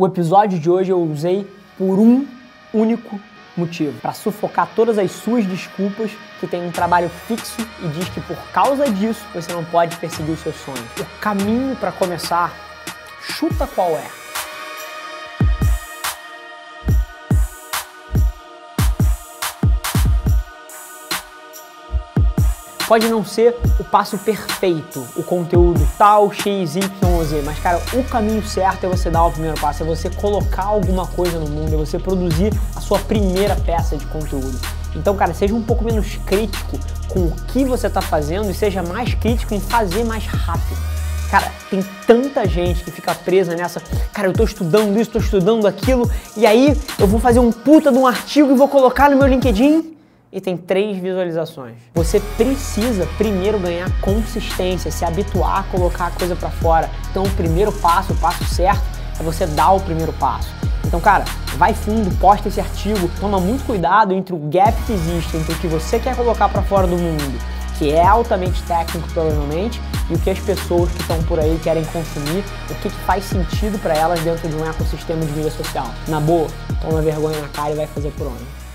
O episódio de hoje eu usei por um único motivo, para sufocar todas as suas desculpas que tem um trabalho fixo e diz que por causa disso você não pode perseguir os seus sonhos. O caminho para começar, chuta qual é. Pode não ser o passo perfeito, o conteúdo tal, X, Y Z, mas cara, o caminho certo é você dar o primeiro passo, é você colocar alguma coisa no mundo, é você produzir a sua primeira peça de conteúdo. Então, cara, seja um pouco menos crítico com o que você está fazendo e seja mais crítico em fazer mais rápido. Cara, tem tanta gente que fica presa nessa. Cara, eu tô estudando isso, tô estudando aquilo, e aí eu vou fazer um puta de um artigo e vou colocar no meu LinkedIn e tem três visualizações. Você precisa primeiro ganhar consistência, se habituar a colocar a coisa para fora. Então, o primeiro passo, o passo certo, é você dar o primeiro passo. Então, cara, vai fundo, posta esse artigo, toma muito cuidado entre o gap que existe entre o que você quer colocar para fora do mundo, que é altamente técnico provavelmente, e o que as pessoas que estão por aí querem consumir, o que, que faz sentido para elas dentro de um ecossistema de mídia social. Na boa, toma vergonha na cara e vai fazer por onde.